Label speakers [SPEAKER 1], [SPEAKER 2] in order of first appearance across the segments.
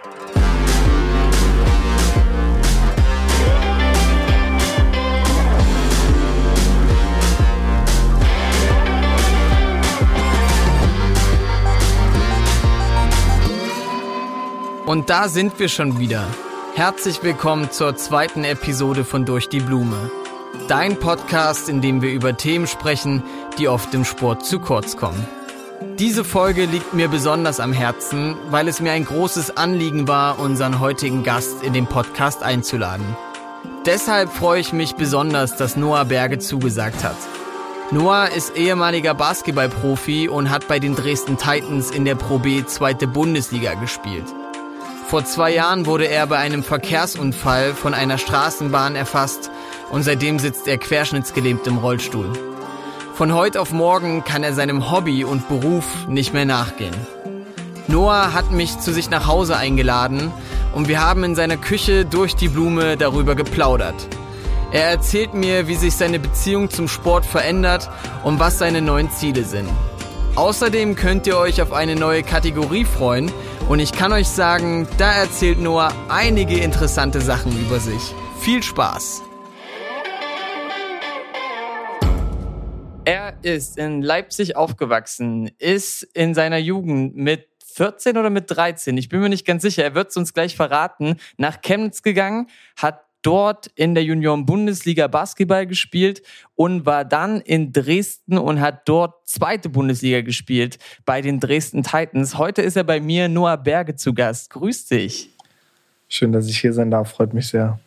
[SPEAKER 1] Und da sind wir schon wieder. Herzlich willkommen zur zweiten Episode von Durch die Blume. Dein Podcast, in dem wir über Themen sprechen, die oft im Sport zu kurz kommen. Diese Folge liegt mir besonders am Herzen, weil es mir ein großes Anliegen war, unseren heutigen Gast in den Podcast einzuladen. Deshalb freue ich mich besonders, dass Noah Berge zugesagt hat. Noah ist ehemaliger Basketballprofi und hat bei den Dresden Titans in der Pro B zweite Bundesliga gespielt. Vor zwei Jahren wurde er bei einem Verkehrsunfall von einer Straßenbahn erfasst und seitdem sitzt er querschnittsgelähmt im Rollstuhl. Von heute auf morgen kann er seinem Hobby und Beruf nicht mehr nachgehen. Noah hat mich zu sich nach Hause eingeladen und wir haben in seiner Küche durch die Blume darüber geplaudert. Er erzählt mir, wie sich seine Beziehung zum Sport verändert und was seine neuen Ziele sind. Außerdem könnt ihr euch auf eine neue Kategorie freuen und ich kann euch sagen, da erzählt Noah einige interessante Sachen über sich. Viel Spaß! Er ist in Leipzig aufgewachsen, ist in seiner Jugend mit 14 oder mit 13, ich bin mir nicht ganz sicher, er wird es uns gleich verraten, nach Chemnitz gegangen, hat dort in der Junioren-Bundesliga Basketball gespielt und war dann in Dresden und hat dort zweite Bundesliga gespielt bei den Dresden Titans. Heute ist er bei mir, Noah Berge, zu Gast. Grüß dich.
[SPEAKER 2] Schön, dass ich hier sein darf, freut mich sehr.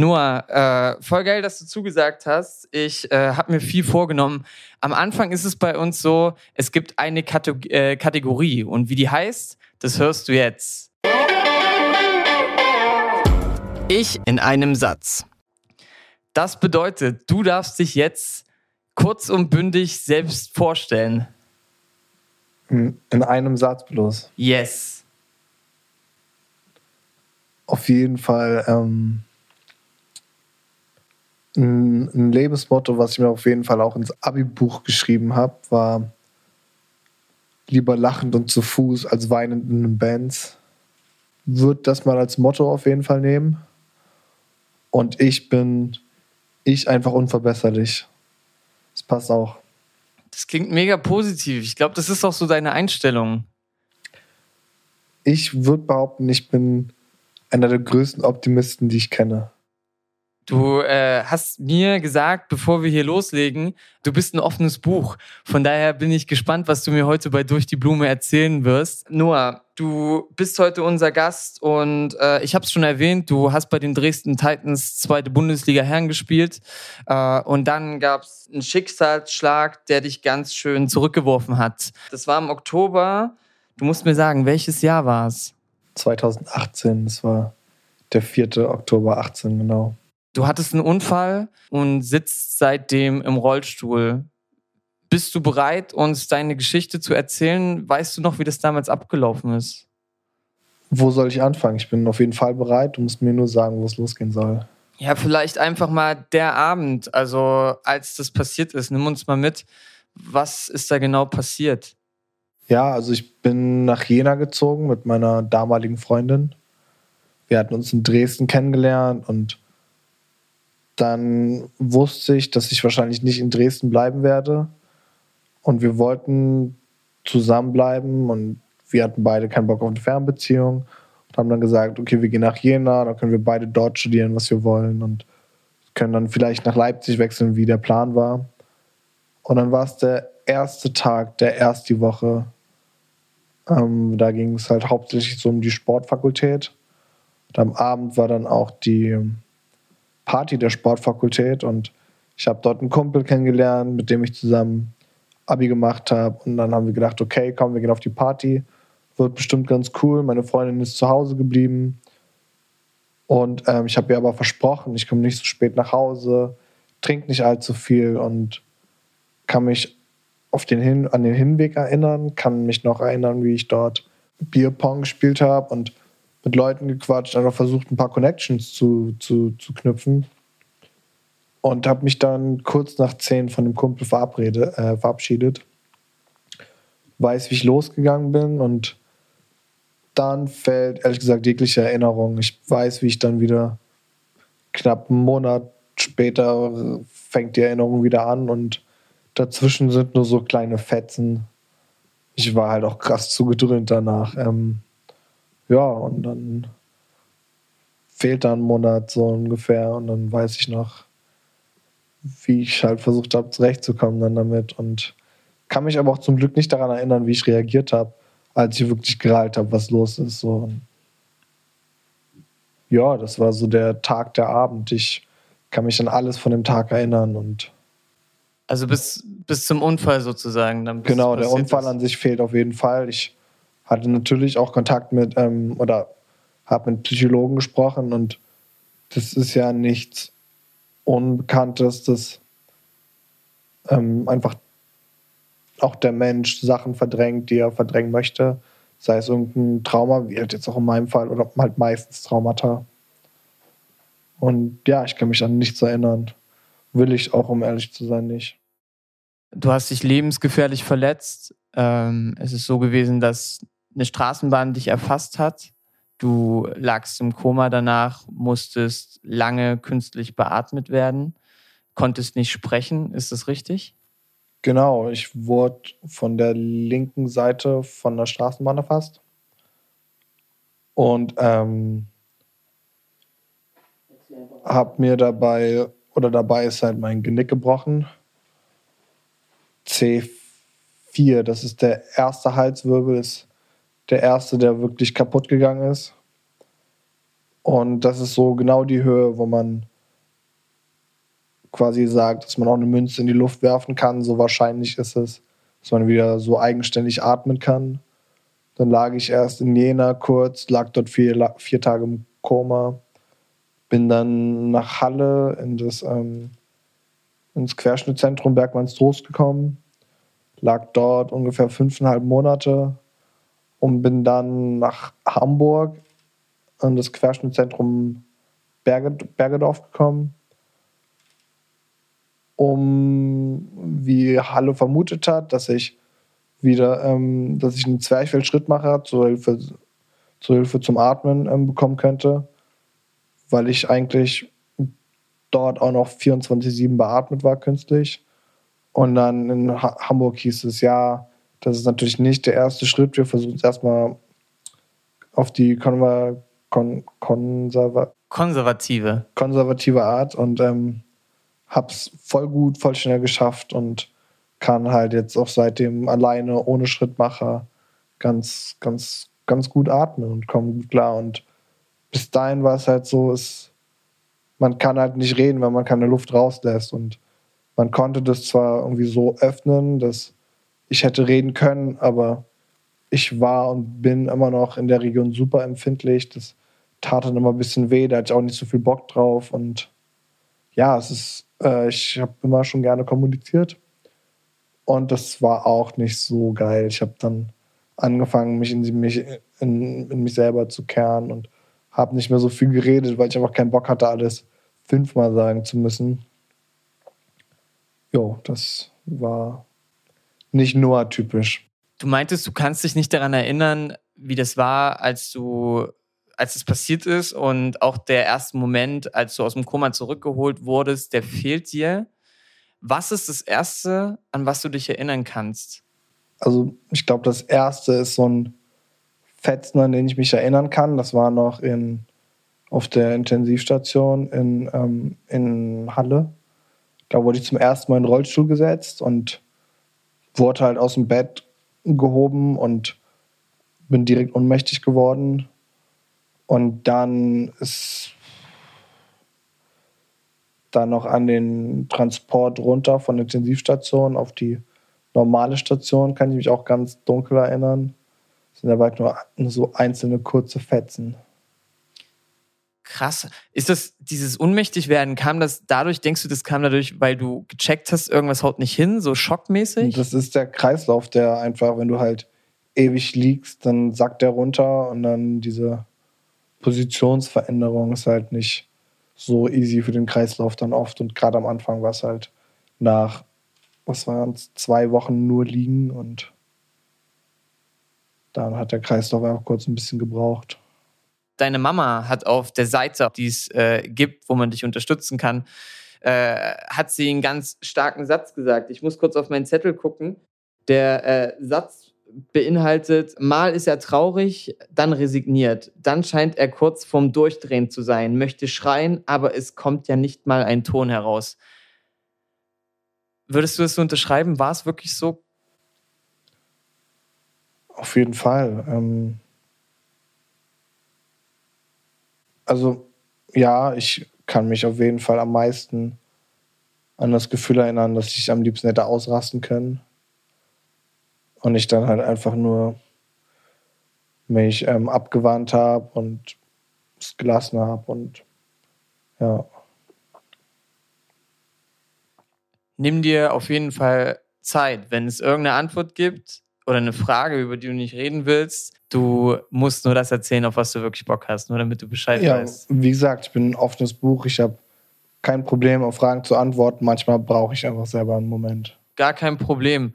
[SPEAKER 1] Noah, äh, voll geil, dass du zugesagt hast. Ich äh, habe mir viel vorgenommen. Am Anfang ist es bei uns so, es gibt eine Kate äh, Kategorie und wie die heißt, das hörst du jetzt. Ich in einem Satz. Das bedeutet, du darfst dich jetzt kurz und bündig selbst vorstellen.
[SPEAKER 2] In einem Satz bloß.
[SPEAKER 1] Yes.
[SPEAKER 2] Auf jeden Fall ähm, ein, ein Lebensmotto, was ich mir auf jeden Fall auch ins Abi-Buch geschrieben habe, war lieber lachend und zu Fuß als weinend in den Bands. Würde das mal als Motto auf jeden Fall nehmen. Und ich bin ich einfach unverbesserlich. Das passt auch.
[SPEAKER 1] Das klingt mega positiv. Ich glaube, das ist auch so deine Einstellung.
[SPEAKER 2] Ich würde behaupten, ich bin einer der größten Optimisten, die ich kenne.
[SPEAKER 1] Du äh, hast mir gesagt, bevor wir hier loslegen, du bist ein offenes Buch. Von daher bin ich gespannt, was du mir heute bei Durch die Blume erzählen wirst. Noah, du bist heute unser Gast und äh, ich habe es schon erwähnt, du hast bei den Dresden Titans zweite Bundesliga Herren gespielt äh, und dann gab es einen Schicksalsschlag, der dich ganz schön zurückgeworfen hat. Das war im Oktober. Du musst mir sagen, welches Jahr war es?
[SPEAKER 2] 2018, das war der 4. Oktober 18, genau.
[SPEAKER 1] Du hattest einen Unfall und sitzt seitdem im Rollstuhl. Bist du bereit, uns deine Geschichte zu erzählen? Weißt du noch, wie das damals abgelaufen ist?
[SPEAKER 2] Wo soll ich anfangen? Ich bin auf jeden Fall bereit. Du musst mir nur sagen, wo es losgehen soll.
[SPEAKER 1] Ja, vielleicht einfach mal der Abend, also als das passiert ist. Nimm uns mal mit. Was ist da genau passiert?
[SPEAKER 2] Ja, also ich bin nach Jena gezogen mit meiner damaligen Freundin. Wir hatten uns in Dresden kennengelernt und dann wusste ich, dass ich wahrscheinlich nicht in Dresden bleiben werde. Und wir wollten zusammenbleiben und wir hatten beide keinen Bock auf eine Fernbeziehung und haben dann gesagt, okay, wir gehen nach Jena, dann können wir beide dort studieren, was wir wollen und können dann vielleicht nach Leipzig wechseln, wie der Plan war. Und dann war es der erste Tag, der erste Woche. Ähm, da ging es halt hauptsächlich so um die Sportfakultät. Und am Abend war dann auch die Party der Sportfakultät und ich habe dort einen Kumpel kennengelernt, mit dem ich zusammen Abi gemacht habe. Und dann haben wir gedacht, okay, komm, wir gehen auf die Party. Wird bestimmt ganz cool. Meine Freundin ist zu Hause geblieben. Und ähm, ich habe ihr aber versprochen, ich komme nicht so spät nach Hause, trinke nicht allzu viel und kann mich auf den Hin an den Hinweg erinnern, kann mich noch erinnern, wie ich dort Bierpong gespielt habe und mit Leuten gequatscht, einfach versucht, ein paar Connections zu, zu, zu knüpfen. Und habe mich dann kurz nach zehn von dem Kumpel verabrede, äh, verabschiedet. Weiß, wie ich losgegangen bin und dann fällt ehrlich gesagt jegliche Erinnerung. Ich weiß, wie ich dann wieder knapp einen Monat später fängt die Erinnerung wieder an und dazwischen sind nur so kleine Fetzen. Ich war halt auch krass zugedröhnt danach. Ähm, ja, und dann fehlt da ein Monat so ungefähr und dann weiß ich noch, wie ich halt versucht habe, zurechtzukommen dann damit und kann mich aber auch zum Glück nicht daran erinnern, wie ich reagiert habe, als ich wirklich gerallt habe, was los ist. So. Ja, das war so der Tag, der Abend. Ich kann mich an alles von dem Tag erinnern und
[SPEAKER 1] also bis, bis zum Unfall sozusagen. Dann
[SPEAKER 2] genau, der Unfall ist. an sich fehlt auf jeden Fall. Ich hatte natürlich auch Kontakt mit ähm, oder habe mit Psychologen gesprochen und das ist ja nichts Unbekanntes, dass ähm, einfach auch der Mensch Sachen verdrängt, die er verdrängen möchte. Sei es irgendein Trauma, wie halt jetzt auch in meinem Fall, oder halt meistens Traumata. Und ja, ich kann mich an nichts erinnern. Will ich auch, um ehrlich zu sein, nicht.
[SPEAKER 1] Du hast dich lebensgefährlich verletzt. Ähm, es ist so gewesen, dass eine Straßenbahn dich erfasst hat. Du lagst im Koma danach, musstest lange künstlich beatmet werden, konntest nicht sprechen. Ist das richtig?
[SPEAKER 2] Genau, ich wurde von der linken Seite von der Straßenbahn erfasst. Und ähm, habe mir dabei, oder dabei ist halt mein Genick gebrochen. C4, das ist der erste Halswirbel, ist der erste, der wirklich kaputt gegangen ist. Und das ist so genau die Höhe, wo man quasi sagt, dass man auch eine Münze in die Luft werfen kann. So wahrscheinlich ist es, dass man wieder so eigenständig atmen kann. Dann lag ich erst in Jena kurz, lag dort vier, vier Tage im Koma. Bin dann nach Halle in das, ähm, ins Querschnittzentrum Bergmannstrost gekommen. Lag dort ungefähr fünfeinhalb Monate und bin dann nach Hamburg in das Querschnittzentrum Berge, Bergedorf gekommen, um, wie Halle vermutet hat, dass ich wieder, ähm, dass ich einen Zwerchfellschritt mache zur Hilfe, zur Hilfe zum Atmen ähm, bekommen könnte, weil ich eigentlich dort auch noch 24-7 beatmet war künstlich. Und dann in ha Hamburg hieß es, ja, das ist natürlich nicht der erste Schritt. Wir versuchen es erstmal auf die Konver kon konserva
[SPEAKER 1] konservative.
[SPEAKER 2] konservative Art und ähm, hab's voll gut, voll schnell geschafft und kann halt jetzt auch seitdem alleine ohne Schrittmacher ganz, ganz, ganz gut atmen und komme gut klar. Und bis dahin war es halt so, es, man kann halt nicht reden, wenn man keine Luft rauslässt. Und man konnte das zwar irgendwie so öffnen, dass ich hätte reden können, aber ich war und bin immer noch in der Region super empfindlich. Das tat dann immer ein bisschen weh, da hatte ich auch nicht so viel Bock drauf. Und ja, es ist, äh, ich habe immer schon gerne kommuniziert. Und das war auch nicht so geil. Ich habe dann angefangen, mich in, mich, in, in mich selber zu kehren und habe nicht mehr so viel geredet, weil ich einfach keinen Bock hatte, alles fünfmal sagen zu müssen. Jo, das war nicht nur typisch.
[SPEAKER 1] Du meintest, du kannst dich nicht daran erinnern, wie das war, als du, als es passiert ist und auch der erste Moment, als du aus dem Koma zurückgeholt wurdest, der fehlt dir. Was ist das Erste, an was du dich erinnern kannst?
[SPEAKER 2] Also ich glaube, das Erste ist so ein Fetzen, an den ich mich erinnern kann. Das war noch in, auf der Intensivstation in, ähm, in Halle. Da wurde ich zum ersten Mal in den Rollstuhl gesetzt und wurde halt aus dem Bett gehoben und bin direkt ohnmächtig geworden. Und dann ist dann noch an den Transport runter von der Intensivstation auf die normale Station, kann ich mich auch ganz dunkel erinnern. Das sind aber halt nur so einzelne kurze Fetzen.
[SPEAKER 1] Krass. Ist das dieses Unmächtigwerden, kam das dadurch, denkst du, das kam dadurch, weil du gecheckt hast, irgendwas haut nicht hin, so schockmäßig?
[SPEAKER 2] Das ist der Kreislauf, der einfach, wenn du halt ewig liegst, dann sackt der runter und dann diese Positionsveränderung ist halt nicht so easy für den Kreislauf dann oft. Und gerade am Anfang war es halt nach, was waren es, zwei Wochen nur liegen und dann hat der Kreislauf einfach kurz ein bisschen gebraucht.
[SPEAKER 1] Deine Mama hat auf der Seite, die es äh, gibt, wo man dich unterstützen kann, äh, hat sie einen ganz starken Satz gesagt. Ich muss kurz auf meinen Zettel gucken. Der äh, Satz beinhaltet, mal ist er traurig, dann resigniert. Dann scheint er kurz vorm Durchdrehen zu sein, möchte schreien, aber es kommt ja nicht mal ein Ton heraus. Würdest du das so unterschreiben? War es wirklich so?
[SPEAKER 2] Auf jeden Fall. Ähm also ja, ich kann mich auf jeden Fall am meisten an das Gefühl erinnern, dass ich am liebsten hätte ausrasten können. Und ich dann halt einfach nur mich ähm, abgewandt habe und es gelassen habe und ja.
[SPEAKER 1] Nimm dir auf jeden Fall Zeit. Wenn es irgendeine Antwort gibt oder eine Frage, über die du nicht reden willst, du musst nur das erzählen, auf was du wirklich Bock hast, nur damit du Bescheid ja, weißt.
[SPEAKER 2] Wie gesagt, ich bin ein offenes Buch. Ich habe kein Problem, auf Fragen zu antworten. Manchmal brauche ich einfach selber einen Moment.
[SPEAKER 1] Gar kein Problem.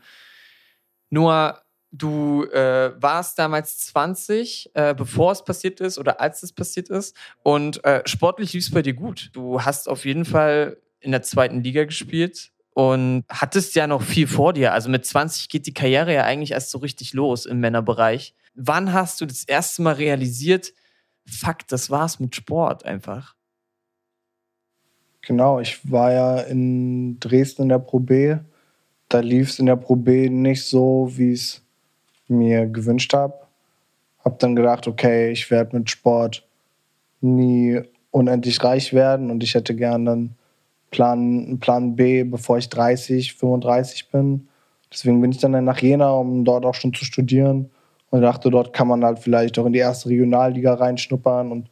[SPEAKER 1] Nur du äh, warst damals 20, äh, bevor es passiert ist oder als es passiert ist. Und äh, sportlich lief es bei dir gut. Du hast auf jeden Fall in der zweiten Liga gespielt und hattest ja noch viel vor dir. Also mit 20 geht die Karriere ja eigentlich erst so richtig los im Männerbereich. Wann hast du das erste Mal realisiert, fuck, das war's mit Sport einfach?
[SPEAKER 2] Genau, ich war ja in Dresden in der Pro B da lief es in der Pro B nicht so, wie ich es mir gewünscht habe. Habe dann gedacht, okay, ich werde mit Sport nie unendlich reich werden und ich hätte gern dann Plan, Plan B, bevor ich 30, 35 bin. Deswegen bin ich dann nach Jena, um dort auch schon zu studieren und dachte, dort kann man halt vielleicht auch in die erste Regionalliga reinschnuppern und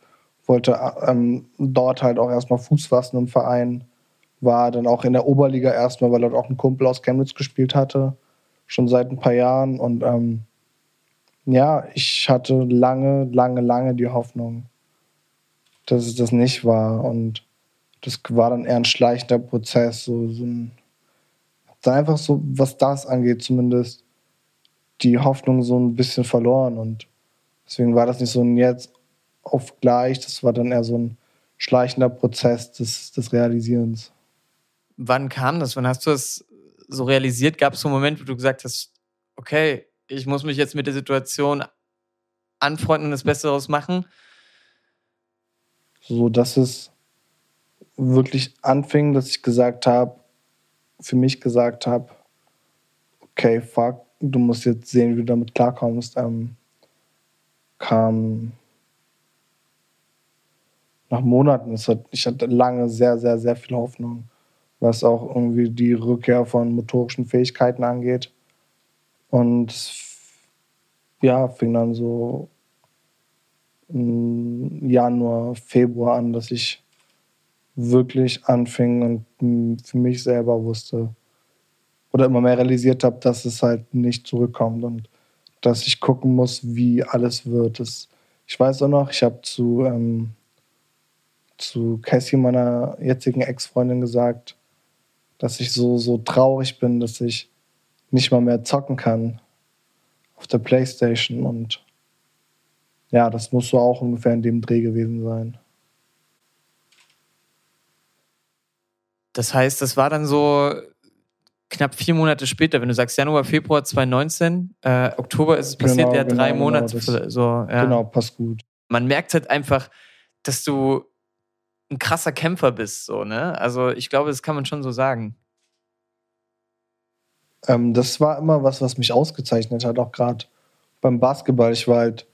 [SPEAKER 2] wollte ähm, dort halt auch erstmal Fuß fassen im Verein war dann auch in der Oberliga erstmal, weil dort auch ein Kumpel aus Chemnitz gespielt hatte, schon seit ein paar Jahren. Und ähm, ja, ich hatte lange, lange, lange die Hoffnung, dass es das nicht war. Und das war dann eher ein schleichender Prozess. So, so ein, dann einfach so, was das angeht, zumindest die Hoffnung so ein bisschen verloren. Und deswegen war das nicht so ein Jetzt auf gleich, das war dann eher so ein schleichender Prozess des, des Realisierens.
[SPEAKER 1] Wann kam das? Wann hast du das so realisiert? Gab es so einen Moment, wo du gesagt hast, okay, ich muss mich jetzt mit der Situation anfreunden und das Beste daraus machen?
[SPEAKER 2] So, dass es wirklich anfing, dass ich gesagt habe, für mich gesagt habe, okay, fuck, du musst jetzt sehen, wie du damit klarkommst, ähm, kam nach Monaten. ich hatte lange sehr, sehr, sehr viel Hoffnung was auch irgendwie die Rückkehr von motorischen Fähigkeiten angeht. Und ja, fing dann so im Januar, Februar an, dass ich wirklich anfing und für mich selber wusste oder immer mehr realisiert habe, dass es halt nicht zurückkommt und dass ich gucken muss, wie alles wird. Das, ich weiß auch noch, ich habe zu, ähm, zu Cassie, meiner jetzigen Ex-Freundin, gesagt, dass ich so, so traurig bin, dass ich nicht mal mehr zocken kann auf der Playstation. Und ja, das muss so auch ungefähr in dem Dreh gewesen sein.
[SPEAKER 1] Das heißt, das war dann so knapp vier Monate später, wenn du sagst Januar, Februar 2019, äh, Oktober ist es passiert, genau, ja drei genau, Monate.
[SPEAKER 2] Genau,
[SPEAKER 1] so, ja.
[SPEAKER 2] genau, passt gut.
[SPEAKER 1] Man merkt halt einfach, dass du ein krasser Kämpfer bist, so, ne? Also ich glaube, das kann man schon so sagen.
[SPEAKER 2] Ähm, das war immer was, was mich ausgezeichnet hat, auch gerade beim Basketball. Ich war halt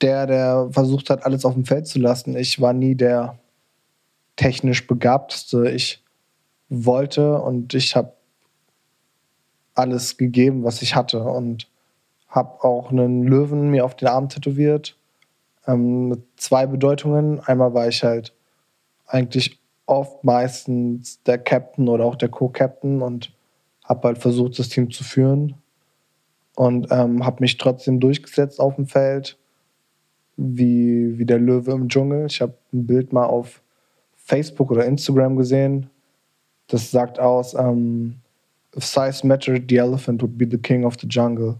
[SPEAKER 2] der, der versucht hat, alles auf dem Feld zu lassen. Ich war nie der technisch begabteste. Ich wollte und ich habe alles gegeben, was ich hatte und habe auch einen Löwen mir auf den Arm tätowiert ähm, mit zwei Bedeutungen. Einmal war ich halt eigentlich oft meistens der Captain oder auch der Co-Captain und habe halt versucht, das Team zu führen und ähm, habe mich trotzdem durchgesetzt auf dem Feld, wie, wie der Löwe im Dschungel. Ich habe ein Bild mal auf Facebook oder Instagram gesehen. Das sagt aus, ähm, if size mattered, the elephant would be the king of the jungle.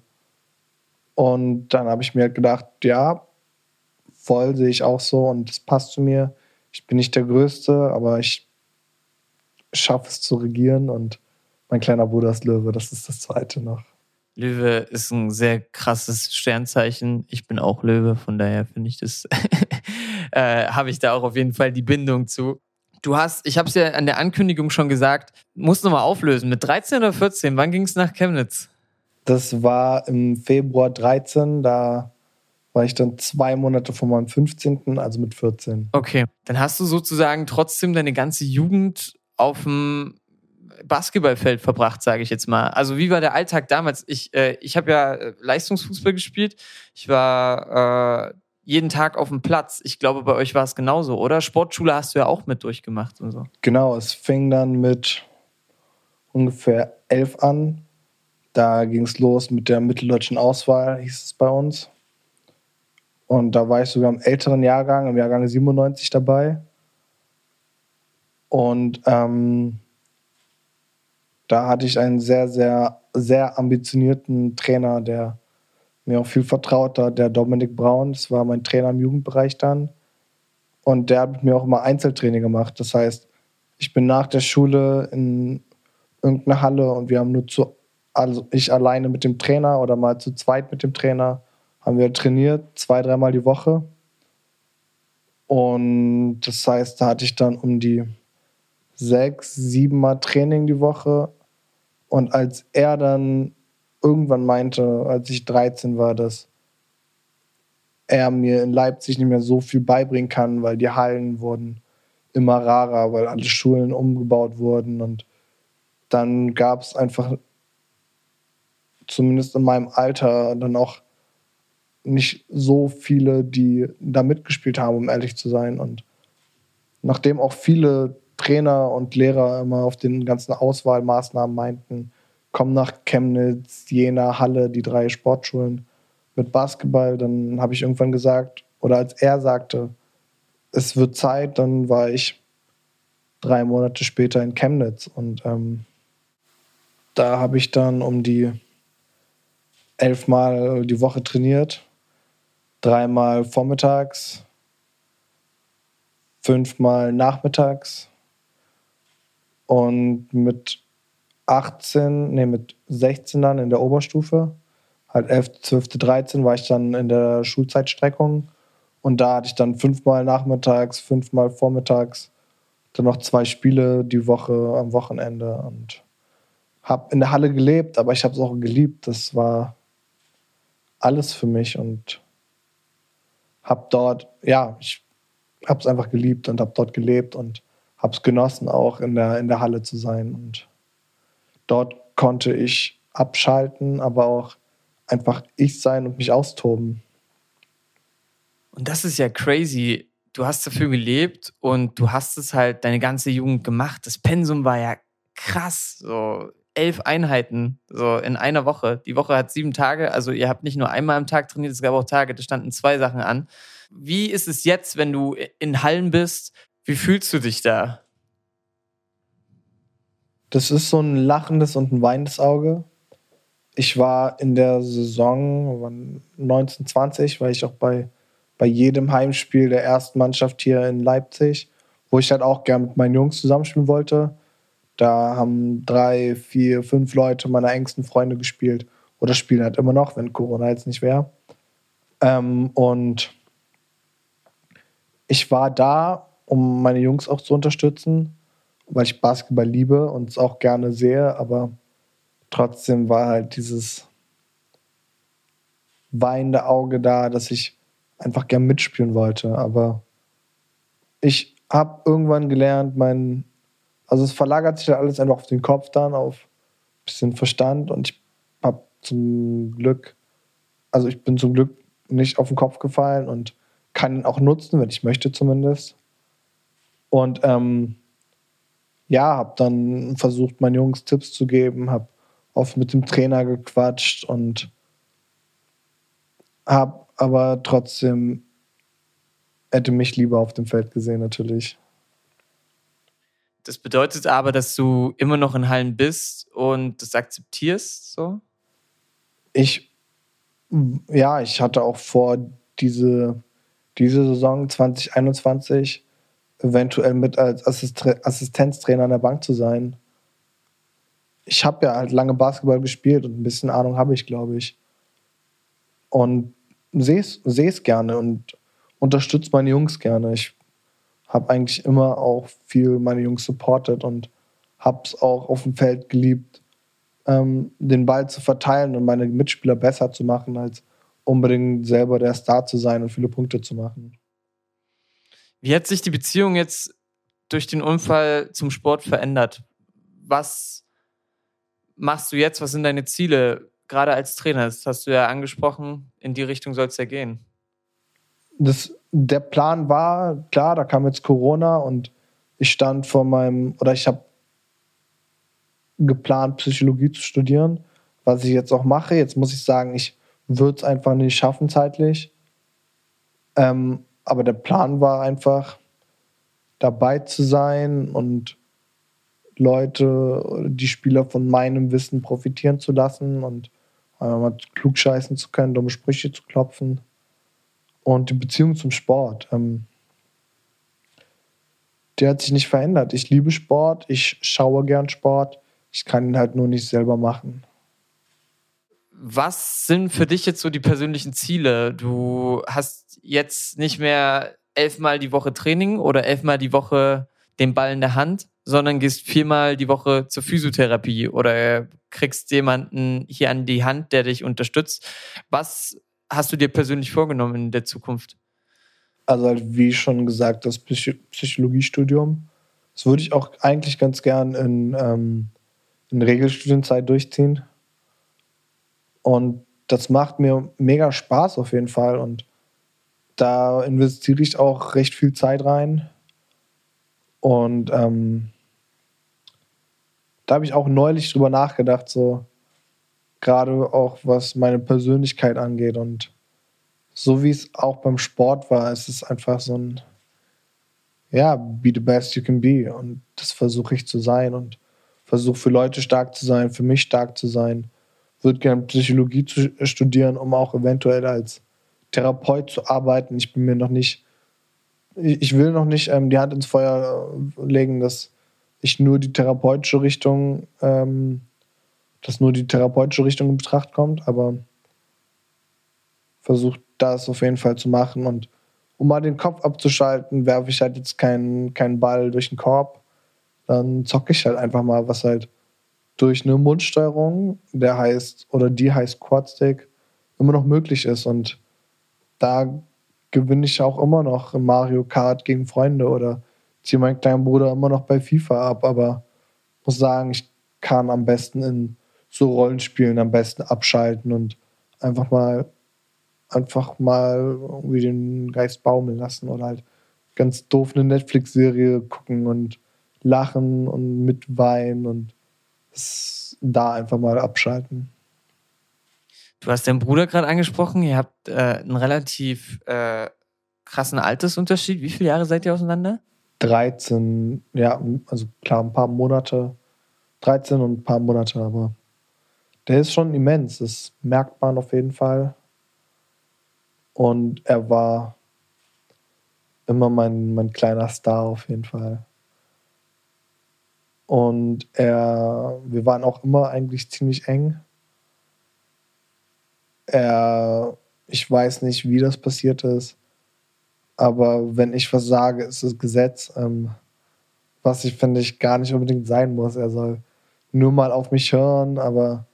[SPEAKER 2] Und dann habe ich mir halt gedacht, ja, voll sehe ich auch so und es passt zu mir. Ich bin nicht der Größte, aber ich schaffe es zu regieren und mein kleiner Bruder ist Löwe, das ist das zweite noch.
[SPEAKER 1] Löwe ist ein sehr krasses Sternzeichen. Ich bin auch Löwe, von daher finde ich das, äh, habe ich da auch auf jeden Fall die Bindung zu. Du hast, ich habe es ja an der Ankündigung schon gesagt, musst nochmal auflösen. Mit 13 oder 14, wann ging es nach Chemnitz?
[SPEAKER 2] Das war im Februar 13, da war ich dann zwei Monate vor meinem 15., also mit 14.
[SPEAKER 1] Okay, dann hast du sozusagen trotzdem deine ganze Jugend auf dem Basketballfeld verbracht, sage ich jetzt mal. Also wie war der Alltag damals? Ich, äh, ich habe ja äh, Leistungsfußball gespielt. Ich war äh, jeden Tag auf dem Platz. Ich glaube, bei euch war es genauso, oder? Sportschule hast du ja auch mit durchgemacht und so.
[SPEAKER 2] Genau, es fing dann mit ungefähr elf an. Da ging es los mit der mitteldeutschen Auswahl, hieß es bei uns. Und da war ich sogar im älteren Jahrgang, im Jahrgang 97 dabei. Und ähm, da hatte ich einen sehr, sehr, sehr ambitionierten Trainer, der mir auch viel vertraut hat, der Dominik Braun. Das war mein Trainer im Jugendbereich dann. Und der hat mit mir auch immer Einzeltraining gemacht. Das heißt, ich bin nach der Schule in irgendeine Halle und wir haben nur zu, also ich alleine mit dem Trainer oder mal zu zweit mit dem Trainer, haben wir trainiert, zwei, dreimal die Woche. Und das heißt, da hatte ich dann um die sechs, sieben Mal Training die Woche. Und als er dann irgendwann meinte, als ich 13 war, dass er mir in Leipzig nicht mehr so viel beibringen kann, weil die Hallen wurden immer rarer, weil alle Schulen umgebaut wurden. Und dann gab es einfach, zumindest in meinem Alter, dann auch nicht so viele, die da mitgespielt haben, um ehrlich zu sein. Und nachdem auch viele Trainer und Lehrer immer auf den ganzen Auswahlmaßnahmen meinten, komm nach Chemnitz, Jena, Halle, die drei Sportschulen mit Basketball, dann habe ich irgendwann gesagt, oder als er sagte, es wird Zeit, dann war ich drei Monate später in Chemnitz. Und ähm, da habe ich dann um die elfmal die Woche trainiert, dreimal vormittags, fünfmal nachmittags. Und mit 18, nee, mit 16 dann in der Oberstufe. Halt 11., 12., 13 war ich dann in der Schulzeitstreckung. Und da hatte ich dann fünfmal nachmittags, fünfmal vormittags, dann noch zwei Spiele die Woche am Wochenende. Und habe in der Halle gelebt, aber ich habe es auch geliebt. Das war alles für mich und habe dort, ja, ich habe es einfach geliebt und habe dort gelebt und habe es genossen, auch in der, in der Halle zu sein. Und dort konnte ich abschalten, aber auch einfach ich sein und mich austoben.
[SPEAKER 1] Und das ist ja crazy. Du hast dafür gelebt und du hast es halt deine ganze Jugend gemacht. Das Pensum war ja krass. So elf Einheiten so in einer Woche. Die Woche hat sieben Tage. Also ihr habt nicht nur einmal am Tag trainiert, es gab auch Tage, da standen zwei Sachen an. Wie ist es jetzt, wenn du in Hallen bist? Wie fühlst du dich da?
[SPEAKER 2] Das ist so ein lachendes und ein weinendes Auge. Ich war in der Saison 1920, war ich auch bei, bei jedem Heimspiel der ersten Mannschaft hier in Leipzig, wo ich halt auch gerne mit meinen Jungs zusammenspielen wollte. Da haben drei, vier, fünf Leute meiner engsten Freunde gespielt oder spielen halt immer noch, wenn Corona jetzt nicht wäre. Ähm, und ich war da, um meine Jungs auch zu unterstützen weil ich Basketball liebe und es auch gerne sehe, aber trotzdem war halt dieses weinende Auge da, dass ich einfach gern mitspielen wollte. Aber ich habe irgendwann gelernt, mein, also es verlagert sich ja alles einfach auf den Kopf dann, auf ein bisschen Verstand und ich habe zum Glück, also ich bin zum Glück nicht auf den Kopf gefallen und kann ihn auch nutzen, wenn ich möchte zumindest. Und ähm, ja, habe dann versucht, meinen Jungs Tipps zu geben, habe oft mit dem Trainer gequatscht und habe aber trotzdem hätte mich lieber auf dem Feld gesehen natürlich.
[SPEAKER 1] Das bedeutet aber, dass du immer noch in Hallen bist und das akzeptierst, so?
[SPEAKER 2] Ich Ja, ich hatte auch vor, diese, diese Saison 2021 eventuell mit als Assist Assistenztrainer an der Bank zu sein. Ich habe ja halt lange Basketball gespielt und ein bisschen Ahnung habe ich, glaube ich. Und sehe es gerne und unterstütze meine Jungs gerne. Ich habe eigentlich immer auch viel meine Jungs supportet und habe es auch auf dem Feld geliebt, ähm, den Ball zu verteilen und meine Mitspieler besser zu machen, als unbedingt selber der Star zu sein und viele Punkte zu machen.
[SPEAKER 1] Wie hat sich die Beziehung jetzt durch den Unfall zum Sport verändert? Was machst du jetzt? Was sind deine Ziele, gerade als Trainer? Das hast du ja angesprochen, in die Richtung soll es ja gehen.
[SPEAKER 2] Das, der Plan war, klar, da kam jetzt Corona und ich stand vor meinem, oder ich habe geplant, Psychologie zu studieren, was ich jetzt auch mache. Jetzt muss ich sagen, ich würde es einfach nicht schaffen zeitlich. Ähm, aber der Plan war einfach, dabei zu sein und Leute, die Spieler von meinem Wissen profitieren zu lassen und mal klug scheißen zu können, dumme Sprüche zu klopfen. Und die Beziehung zum Sport, ähm, die hat sich nicht verändert. Ich liebe Sport, ich schaue gern Sport, ich kann ihn halt nur nicht selber machen.
[SPEAKER 1] Was sind für dich jetzt so die persönlichen Ziele? Du hast jetzt nicht mehr elfmal die Woche Training oder elfmal die Woche den Ball in der Hand, sondern gehst viermal die Woche zur Physiotherapie oder kriegst jemanden hier an die Hand, der dich unterstützt. Was hast du dir persönlich vorgenommen in der Zukunft?
[SPEAKER 2] Also halt, wie schon gesagt, das Psychologiestudium. Das würde ich auch eigentlich ganz gern in ähm, in Regelstudienzeit durchziehen. Und das macht mir mega Spaß auf jeden Fall. Und da investiere ich auch recht viel Zeit rein. Und ähm, da habe ich auch neulich drüber nachgedacht, so gerade auch was meine Persönlichkeit angeht. Und so wie es auch beim Sport war, ist es einfach so ein, ja, be the best you can be. Und das versuche ich zu sein. Und versuche für Leute stark zu sein, für mich stark zu sein. Würde gerne Psychologie zu studieren, um auch eventuell als Therapeut zu arbeiten. Ich bin mir noch nicht, ich will noch nicht ähm, die Hand ins Feuer äh, legen, dass ich nur die therapeutische Richtung, ähm, dass nur die therapeutische Richtung in Betracht kommt, aber versuche das auf jeden Fall zu machen und um mal den Kopf abzuschalten, werfe ich halt jetzt keinen kein Ball durch den Korb, dann zocke ich halt einfach mal, was halt durch eine Mundsteuerung, der heißt, oder die heißt Quadstick, immer noch möglich ist. Und da gewinne ich auch immer noch Mario Kart gegen Freunde oder ziehe meinen kleinen Bruder immer noch bei FIFA ab, aber muss sagen, ich kann am besten in so Rollenspielen am besten abschalten und einfach mal einfach mal irgendwie den Geist baumeln lassen oder halt ganz doof eine Netflix-Serie gucken und lachen und mitweinen und da einfach mal abschalten.
[SPEAKER 1] Du hast deinen Bruder gerade angesprochen. Ihr habt äh, einen relativ äh, krassen Altersunterschied. Wie viele Jahre seid ihr auseinander?
[SPEAKER 2] 13, ja, also klar, ein paar Monate. 13 und ein paar Monate, aber der ist schon immens. Das merkt man auf jeden Fall. Und er war immer mein, mein kleiner Star auf jeden Fall. Und er, wir waren auch immer eigentlich ziemlich eng. Er, ich weiß nicht, wie das passiert ist, aber wenn ich was sage, ist es Gesetz, ähm, was ich finde ich gar nicht unbedingt sein muss. Er soll nur mal auf mich hören, aber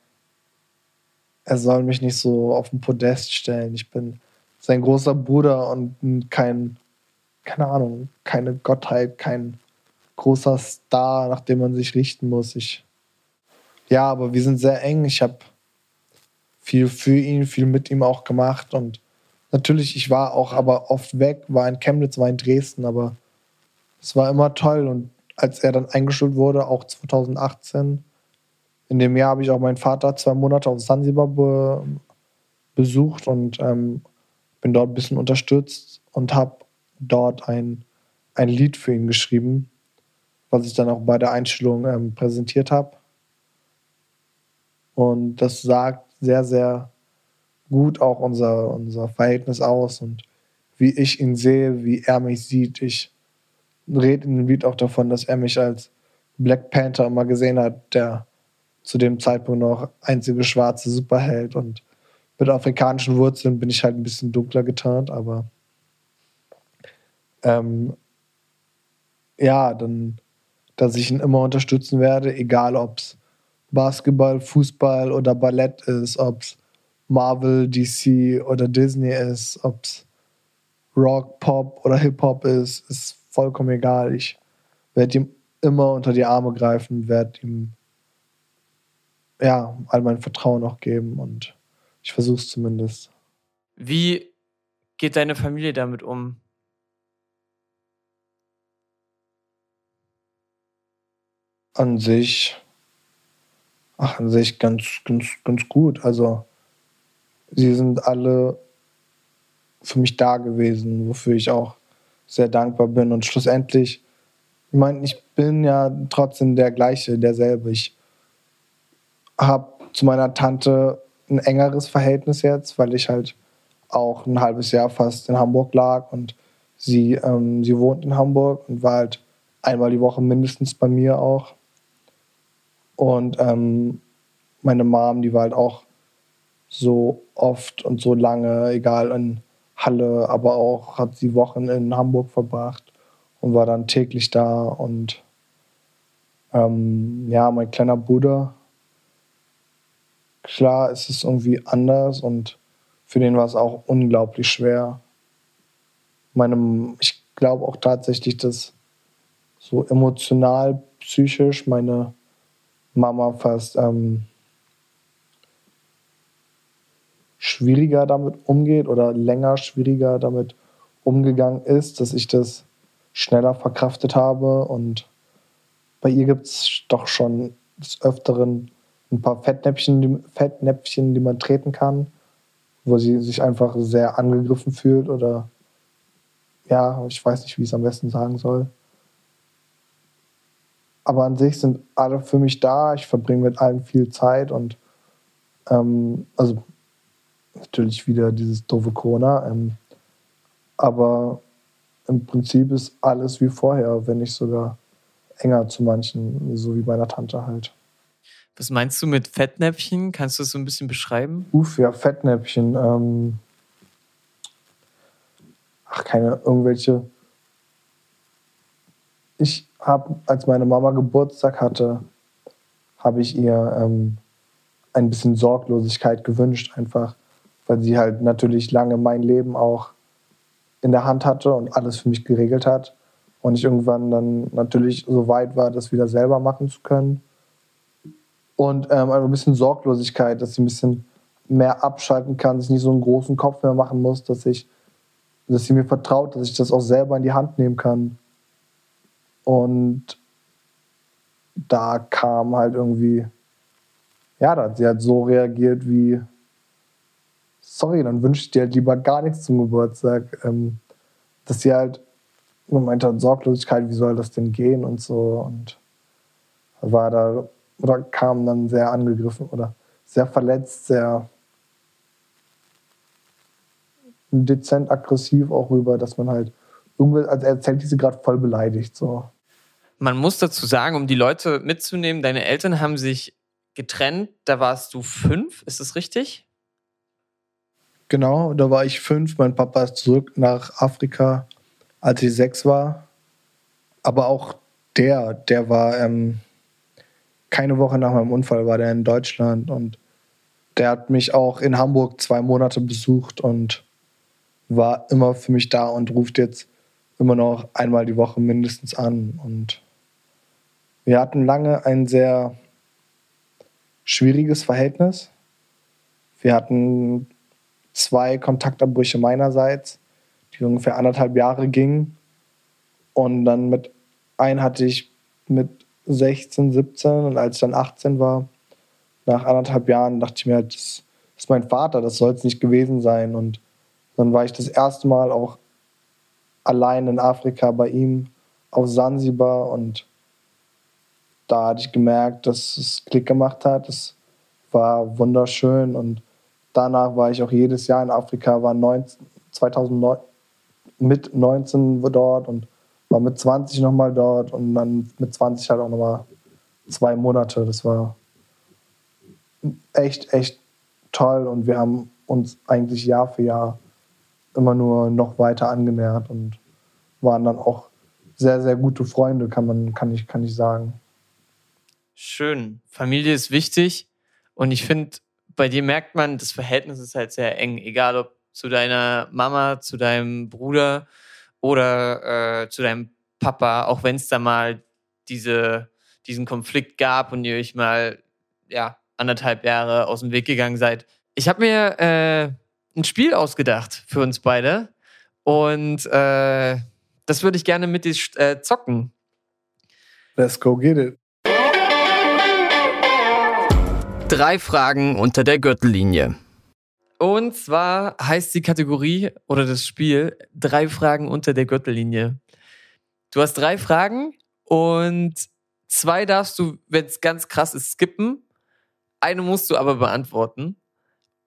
[SPEAKER 2] er soll mich nicht so auf den Podest stellen. Ich bin sein großer Bruder und kein, keine Ahnung, keine Gottheit, kein großer Star, nach dem man sich richten muss. Ich, ja, aber wir sind sehr eng. Ich habe viel für ihn, viel mit ihm auch gemacht und natürlich, ich war auch aber oft weg, war in Chemnitz, war in Dresden, aber es war immer toll und als er dann eingeschult wurde, auch 2018, in dem Jahr habe ich auch meinen Vater zwei Monate auf Sansibar be besucht und ähm, bin dort ein bisschen unterstützt und habe dort ein, ein Lied für ihn geschrieben, was ich dann auch bei der Einstellung ähm, präsentiert habe. Und das sagt sehr, sehr gut auch unser, unser Verhältnis aus und wie ich ihn sehe, wie er mich sieht. Ich rede in dem Lied auch davon, dass er mich als Black Panther immer gesehen hat, der zu dem Zeitpunkt noch einzige schwarze Superheld und mit afrikanischen Wurzeln bin ich halt ein bisschen dunkler getarnt, aber ähm, ja, dann, dass ich ihn immer unterstützen werde, egal ob es Basketball, Fußball oder Ballett ist, ob es Marvel, DC oder Disney ist, ob es Rock, Pop oder Hip-Hop ist, ist vollkommen egal. Ich werde ihm immer unter die Arme greifen, werde ihm ja, all mein Vertrauen auch geben und ich versuche es zumindest.
[SPEAKER 1] Wie geht deine Familie damit um?
[SPEAKER 2] An sich, ach, an sich ganz, ganz, ganz gut. Also sie sind alle für mich da gewesen, wofür ich auch sehr dankbar bin. Und schlussendlich, ich meine, ich bin ja trotzdem der gleiche, derselbe. Ich habe zu meiner Tante ein engeres Verhältnis jetzt, weil ich halt auch ein halbes Jahr fast in Hamburg lag und sie, ähm, sie wohnt in Hamburg und war halt einmal die Woche mindestens bei mir auch. Und ähm, meine Mom, die war halt auch so oft und so lange, egal in Halle, aber auch hat sie Wochen in Hamburg verbracht und war dann täglich da. Und ähm, ja, mein kleiner Bruder, klar ist es irgendwie anders und für den war es auch unglaublich schwer. Meinem, ich glaube auch tatsächlich, dass so emotional, psychisch meine Mama fast ähm, schwieriger damit umgeht oder länger schwieriger damit umgegangen ist, dass ich das schneller verkraftet habe. Und bei ihr gibt es doch schon des Öfteren ein paar Fettnäpfchen die, Fettnäpfchen, die man treten kann, wo sie sich einfach sehr angegriffen fühlt oder ja, ich weiß nicht, wie ich es am besten sagen soll. Aber an sich sind alle für mich da. Ich verbringe mit allen viel Zeit und ähm, also natürlich wieder dieses doofe Corona. Ähm, aber im Prinzip ist alles wie vorher, wenn nicht sogar enger zu manchen, so wie meiner Tante halt.
[SPEAKER 1] Was meinst du mit Fettnäpfchen? Kannst du das so ein bisschen beschreiben?
[SPEAKER 2] Uff, ja, Fettnäpfchen. Ähm ach, keine irgendwelche. Ich habe, als meine Mama Geburtstag hatte, habe ich ihr ähm, ein bisschen Sorglosigkeit gewünscht, einfach, weil sie halt natürlich lange mein Leben auch in der Hand hatte und alles für mich geregelt hat. Und ich irgendwann dann natürlich so weit war, das wieder selber machen zu können und ähm, ein bisschen Sorglosigkeit, dass sie ein bisschen mehr abschalten kann, dass ich nicht so einen großen Kopf mehr machen muss, dass ich, dass sie mir vertraut, dass ich das auch selber in die Hand nehmen kann. Und da kam halt irgendwie, ja, da hat sie halt so reagiert wie, sorry, dann wünsche ich dir halt lieber gar nichts zum Geburtstag. Ähm, dass sie halt meinte, Sorglosigkeit, wie soll das denn gehen und so. Und war da oder kam dann sehr angegriffen oder sehr verletzt, sehr dezent aggressiv auch rüber, dass man halt irgendwie, also er erzählt diese gerade voll beleidigt. So.
[SPEAKER 1] Man muss dazu sagen, um die Leute mitzunehmen, deine Eltern haben sich getrennt, da warst du fünf, ist das richtig?
[SPEAKER 2] Genau, da war ich fünf. Mein Papa ist zurück nach Afrika, als ich sechs war. Aber auch der, der war ähm, keine Woche nach meinem Unfall war der in Deutschland und der hat mich auch in Hamburg zwei Monate besucht und war immer für mich da und ruft jetzt immer noch einmal die Woche mindestens an. Und wir hatten lange ein sehr schwieriges Verhältnis. Wir hatten zwei Kontaktabbrüche meinerseits, die ungefähr anderthalb Jahre gingen. Und dann mit einem hatte ich mit 16, 17 und als ich dann 18 war, nach anderthalb Jahren, dachte ich mir, halt, das ist mein Vater, das soll es nicht gewesen sein. Und dann war ich das erste Mal auch allein in Afrika bei ihm auf Sansibar und da hatte ich gemerkt, dass es Klick gemacht hat. Es war wunderschön und danach war ich auch jedes Jahr in Afrika, war 19, 2009, mit 19 dort und war mit 20 nochmal dort und dann mit 20 halt auch nochmal zwei Monate. Das war echt, echt toll und wir haben uns eigentlich Jahr für Jahr immer nur noch weiter angenähert und waren dann auch sehr, sehr gute Freunde, kann man, kann ich, kann ich sagen.
[SPEAKER 1] Schön. Familie ist wichtig und ich finde, bei dir merkt man, das Verhältnis ist halt sehr eng, egal ob zu deiner Mama, zu deinem Bruder oder äh, zu deinem Papa, auch wenn es da mal diese, diesen Konflikt gab und ihr euch mal ja, anderthalb Jahre aus dem Weg gegangen seid. Ich habe mir äh, ein Spiel ausgedacht für uns beide und äh, das würde ich gerne mit dir äh, zocken.
[SPEAKER 2] Let's go get it.
[SPEAKER 1] Drei Fragen unter der Gürtellinie. Und zwar heißt die Kategorie oder das Spiel drei Fragen unter der Gürtellinie. Du hast drei Fragen und zwei darfst du, wenn es ganz krass ist, skippen. Eine musst du aber beantworten.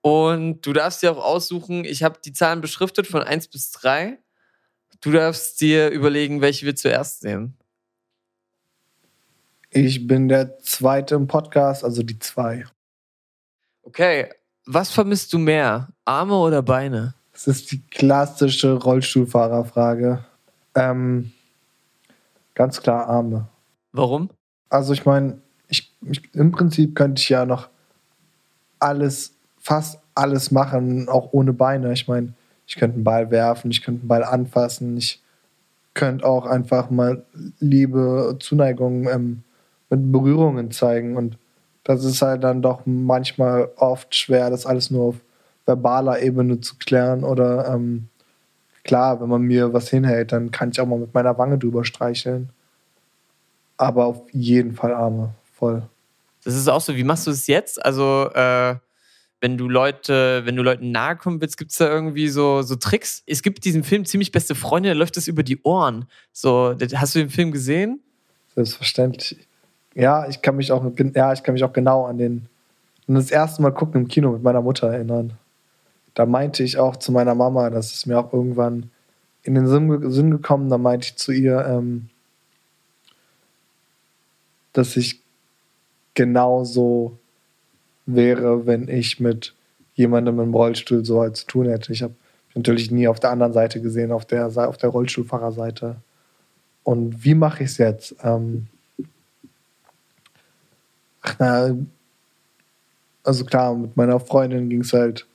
[SPEAKER 1] Und du darfst dir auch aussuchen, ich habe die Zahlen beschriftet von 1 bis 3. Du darfst dir überlegen, welche wir zuerst nehmen.
[SPEAKER 2] Ich bin der zweite im Podcast, also die zwei.
[SPEAKER 1] Okay, was vermisst du mehr? Arme oder Beine?
[SPEAKER 2] Das ist die klassische Rollstuhlfahrerfrage. Ähm, ganz klar Arme.
[SPEAKER 1] Warum?
[SPEAKER 2] Also ich meine, ich, ich, im Prinzip könnte ich ja noch alles, fast alles machen, auch ohne Beine. Ich meine, ich könnte einen Ball werfen, ich könnte einen Ball anfassen, ich könnte auch einfach mal Liebe, Zuneigung ähm, mit Berührungen zeigen. Und das ist halt dann doch manchmal oft schwer, das alles nur auf verbaler Ebene zu klären. Oder ähm, klar, wenn man mir was hinhält, dann kann ich auch mal mit meiner Wange drüber streicheln. Aber auf jeden Fall Arme, voll.
[SPEAKER 1] Das ist auch so, wie machst du es jetzt? Also, äh, wenn du Leute, wenn du Leuten nahe kommen willst, gibt es da irgendwie so, so Tricks? Es gibt diesen Film ziemlich beste Freunde, da läuft das über die Ohren. So, hast du den Film gesehen?
[SPEAKER 2] Selbstverständlich. Ja, ich kann mich auch, ja, ich kann mich auch genau an den, an das erste Mal gucken im Kino mit meiner Mutter erinnern. Da meinte ich auch zu meiner Mama, das ist mir auch irgendwann in den Sinn, gekommen, da meinte ich zu ihr, ähm, dass ich genauso wäre, wenn ich mit jemandem im Rollstuhl so halt zu tun hätte. Ich habe natürlich nie auf der anderen Seite gesehen, auf der, auf der Rollstuhlfahrerseite. Und wie mache ich es jetzt? Ähm, na, also klar, mit meiner Freundin ging es halt.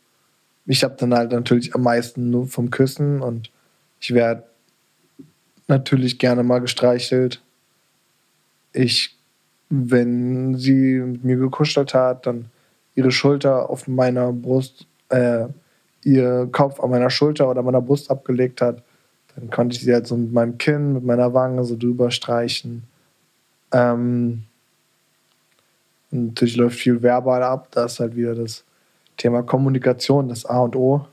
[SPEAKER 2] Ich habe dann halt natürlich am meisten nur vom Küssen und ich werde natürlich gerne mal gestreichelt. Ich, wenn sie mit mir gekuschelt hat, dann ihre Schulter auf meiner Brust, äh, ihr Kopf an meiner Schulter oder meiner Brust abgelegt hat, dann konnte ich sie halt so mit meinem Kinn, mit meiner Wange so drüber streichen. Ähm, natürlich läuft viel verbal ab. Da ist halt wieder das Thema Kommunikation, das A und O.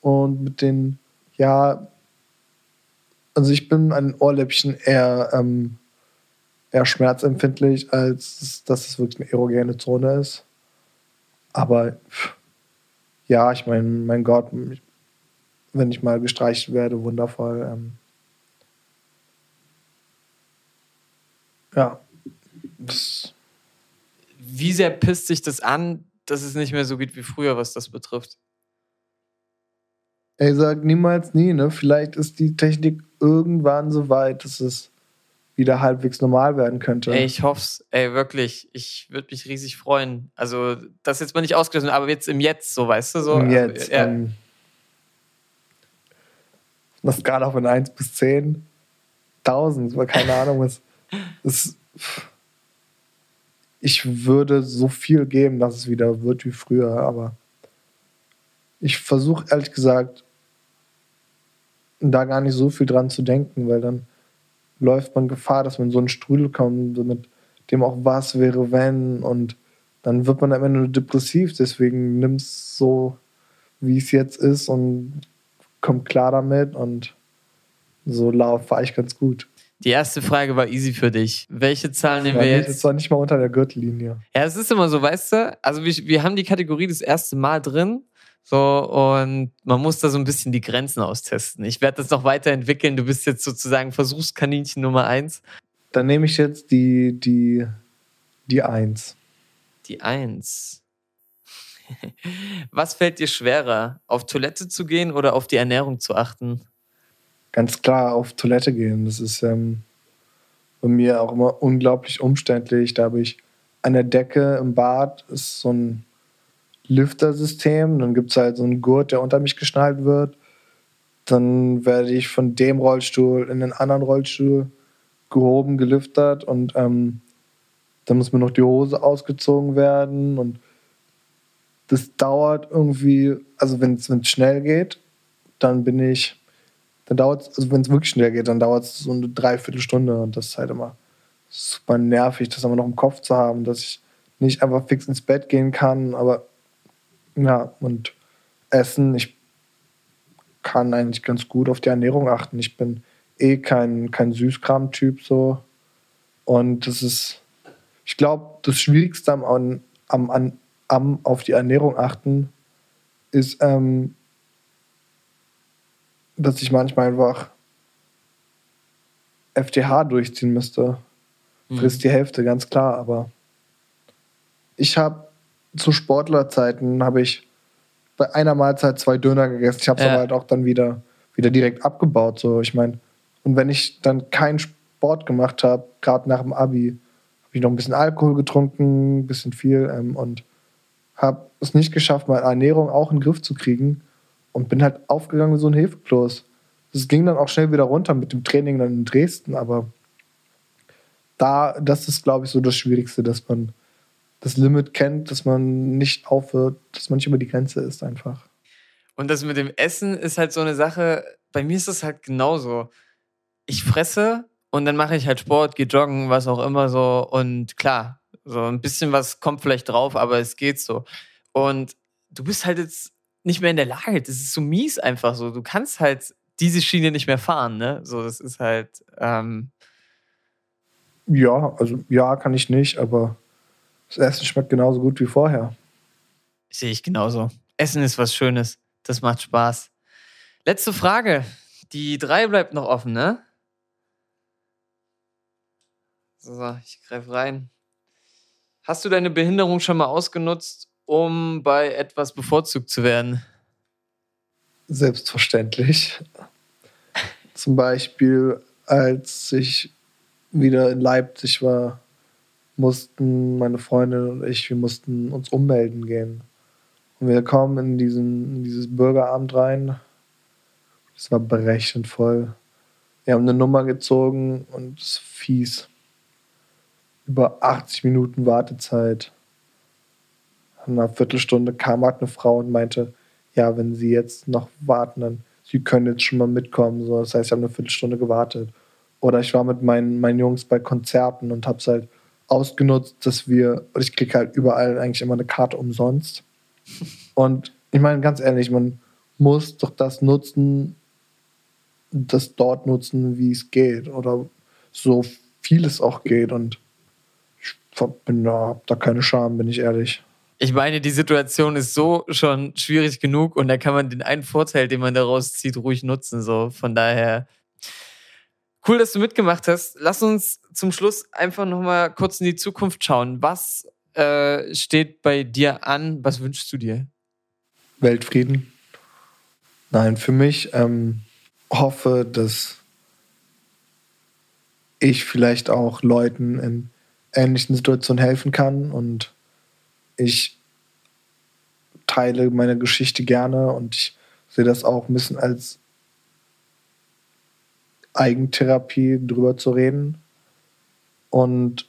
[SPEAKER 2] Und mit den, ja, also ich bin ein Ohrläppchen eher, ähm, eher schmerzempfindlich, als dass es wirklich eine erogene Zone ist. Aber ja, ich meine, mein Gott, wenn ich mal gestreicht werde, wundervoll. Ähm, Ja.
[SPEAKER 1] Das wie sehr pisst sich das an, dass es nicht mehr so geht wie früher, was das betrifft?
[SPEAKER 2] Ey, sag niemals nie, ne? Vielleicht ist die Technik irgendwann so weit, dass es wieder halbwegs normal werden könnte.
[SPEAKER 1] Ey, ich hoff's, ey, wirklich. Ich würde mich riesig freuen. Also, das jetzt mal nicht ausgelöst, aber jetzt im Jetzt, so, weißt du, so.
[SPEAKER 2] Im Jetzt. Ja. Ähm, eine Skala von 1 bis 10. 1000, keine Ahnung, was es, ich würde so viel geben, dass es wieder wird wie früher, aber ich versuche ehrlich gesagt, da gar nicht so viel dran zu denken, weil dann läuft man Gefahr, dass man in so einen Strudel kommt, mit dem auch was wäre, wenn und dann wird man am Ende nur depressiv, deswegen nimm es so, wie es jetzt ist und kommt klar damit und so fahre ich ganz gut
[SPEAKER 1] Die erste Frage war easy für dich. Welche Zahlen nehmen
[SPEAKER 2] Ja,
[SPEAKER 1] wir jetzt?
[SPEAKER 2] Das war nicht mal unter der Gürtellinie.
[SPEAKER 1] Ja, es ist immer so, weißt du, also wir, wir haben die Kategorie das erste Mal drin. So, und man muss da so ein bisschen die Grenzen austesten. Ich werde das noch weiterentwickeln. Du bist jetzt sozusagen Versuchskaninchen Nummer eins.
[SPEAKER 2] Dann nehme ich jetzt die, die, die Eins.
[SPEAKER 1] Die Eins. Was fällt dir schwerer, auf Toilette zu gehen oder auf die Ernährung zu achten?
[SPEAKER 2] Ganz klar auf Toilette gehen. Das ist ähm, bei mir auch immer unglaublich umständlich. Da habe ich an der Decke im Bad ist so ein Lüftersystem. Dann gibt es halt so einen Gurt, der unter mich geschnallt wird. Dann werde ich von dem Rollstuhl in den anderen Rollstuhl gehoben, gelüftert und ähm, dann muss mir noch die Hose ausgezogen werden und das dauert irgendwie, also wenn es schnell geht, dann bin ich, dann dauert es, also wenn es wirklich schnell geht, dann dauert es so eine Dreiviertelstunde und das ist halt immer super nervig, das immer noch im Kopf zu haben, dass ich nicht einfach fix ins Bett gehen kann, aber ja, und Essen, ich kann eigentlich ganz gut auf die Ernährung achten. Ich bin eh kein, kein Süßkram-Typ so. Und das ist, ich glaube, das Schwierigste am, am, am, am auf die Ernährung achten ist, ähm, dass ich manchmal einfach FTH durchziehen müsste. Frisst die Hälfte, ganz klar, aber ich habe zu Sportlerzeiten habe ich bei einer Mahlzeit zwei Döner gegessen. Ich habe es
[SPEAKER 1] Ja.
[SPEAKER 2] aber halt auch dann wieder, wieder direkt abgebaut. So, ich meine, und wenn ich dann keinen Sport gemacht habe, gerade nach dem Abi, habe ich noch ein bisschen Alkohol getrunken, ein bisschen viel ähm, und habe es nicht geschafft, meine Ernährung auch in den Griff zu kriegen und bin halt aufgegangen wie so ein Hefekloß. Es ging dann auch schnell wieder runter mit dem Training dann in Dresden, aber da, das ist, glaube ich, so das Schwierigste, dass man das Limit kennt, dass man nicht aufhört, dass man nicht über die Grenze ist einfach.
[SPEAKER 1] Und das mit dem Essen ist halt so eine Sache, bei mir ist das halt genauso. Ich fresse und dann mache ich halt Sport, gehe joggen, was auch immer so. Und klar, so ein bisschen was kommt vielleicht drauf, aber es geht so. Und du bist halt jetzt nicht mehr in der Lage. Das ist so mies einfach so. Du kannst halt diese Schiene nicht mehr fahren, ne? So, das ist halt. Ähm,
[SPEAKER 2] Ja, also ja, kann ich nicht, aber das Essen schmeckt genauso gut wie vorher.
[SPEAKER 1] Sehe ich genauso. Essen ist was Schönes. Das macht Spaß. Letzte Frage. Die drei bleibt noch offen, ne? So, ich greife rein. Hast du deine Behinderung schon mal ausgenutzt, um bei etwas bevorzugt zu werden?
[SPEAKER 2] Selbstverständlich. Zum Beispiel, als ich wieder in Leipzig war, mussten meine Freundin und ich, wir mussten uns ummelden gehen. Und wir kommen in, diesen, in dieses Bürgeramt rein. Es war berechnet voll. Wir haben eine Nummer gezogen und es ist fies. Über 80 Minuten Wartezeit. Nach einer Viertelstunde kam halt eine Frau und meinte, ja, wenn Sie jetzt noch warten, dann Sie können jetzt schon mal mitkommen. So, das heißt, ich habe eine Viertelstunde gewartet. Oder ich war mit meinen, meinen Jungs bei Konzerten und habe es halt ausgenutzt, dass wir, und ich kriege halt überall eigentlich immer eine Karte umsonst. Und ich meine, ganz ehrlich, man muss doch das nutzen, das dort nutzen, wie es geht. Oder so viel es auch geht. Und ich bin da, hab da keine Scham, bin ich ehrlich.
[SPEAKER 1] Ich meine, die Situation ist so schon schwierig genug und da kann man den einen Vorteil, den man daraus zieht, ruhig nutzen. So, von daher cool, dass du mitgemacht hast. Lass uns zum Schluss einfach noch mal kurz in die Zukunft schauen. Was äh, steht bei dir an? Was wünschst du dir?
[SPEAKER 2] Weltfrieden. Nein, für mich ähm, hoffe, dass ich vielleicht auch Leuten in ähnlichen Situationen helfen kann und ich teile meine Geschichte gerne und ich sehe das auch ein bisschen als Eigentherapie, drüber zu reden und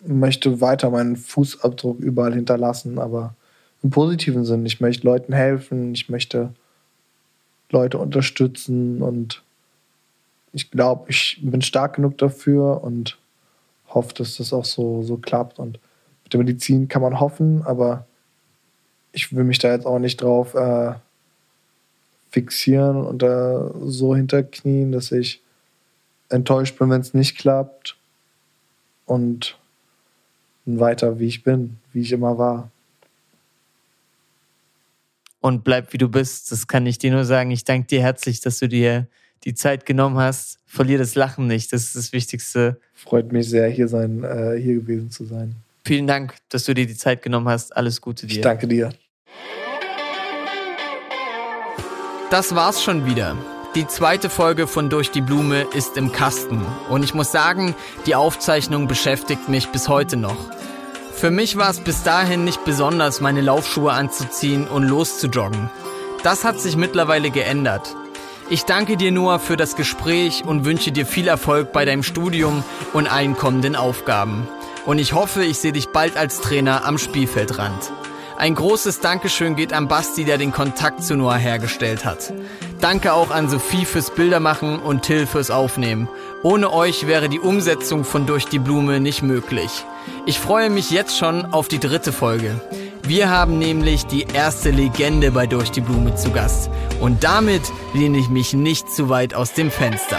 [SPEAKER 2] möchte weiter meinen Fußabdruck überall hinterlassen, aber im positiven Sinn. Ich möchte Leuten helfen, ich möchte Leute unterstützen und ich glaube, ich bin stark genug dafür und hoffe, dass das auch so, so klappt. Und mit der Medizin kann man hoffen, aber ich will mich da jetzt auch nicht drauf äh, fixieren und da so hinterknien, dass ich enttäuscht bin, wenn es nicht klappt. Und weiter, wie ich bin, wie ich immer war.
[SPEAKER 1] Und bleib wie du bist. Das kann ich dir nur sagen. Ich danke dir herzlich, dass du dir die Zeit genommen hast. Verlier das Lachen nicht. Das ist das Wichtigste.
[SPEAKER 2] Freut mich sehr, hier, sein, äh, hier gewesen zu sein.
[SPEAKER 1] Vielen Dank, dass du dir die Zeit genommen hast. Alles Gute dir.
[SPEAKER 2] Ich danke dir.
[SPEAKER 1] Das war's schon wieder. Die zweite Folge von Durch die Blume ist im Kasten. Und ich muss sagen, die Aufzeichnung beschäftigt mich bis heute noch. Für mich war es bis dahin nicht besonders, meine Laufschuhe anzuziehen und loszujoggen. Das hat sich mittlerweile geändert. Ich danke dir, Noah, für das Gespräch und wünsche dir viel Erfolg bei deinem Studium und allen kommenden Aufgaben. Und ich hoffe, ich sehe dich bald als Trainer am Spielfeldrand. Ein großes Dankeschön geht an Basti, der den Kontakt zu Noah hergestellt hat. Danke auch an Sophie fürs Bildermachen und Till fürs Aufnehmen. Ohne euch wäre die Umsetzung von Durch die Blume nicht möglich. Ich freue mich jetzt schon auf die dritte Folge. Wir haben nämlich die erste Legende bei Durch die Blume zu Gast. Und damit lehne ich mich nicht zu weit aus dem Fenster.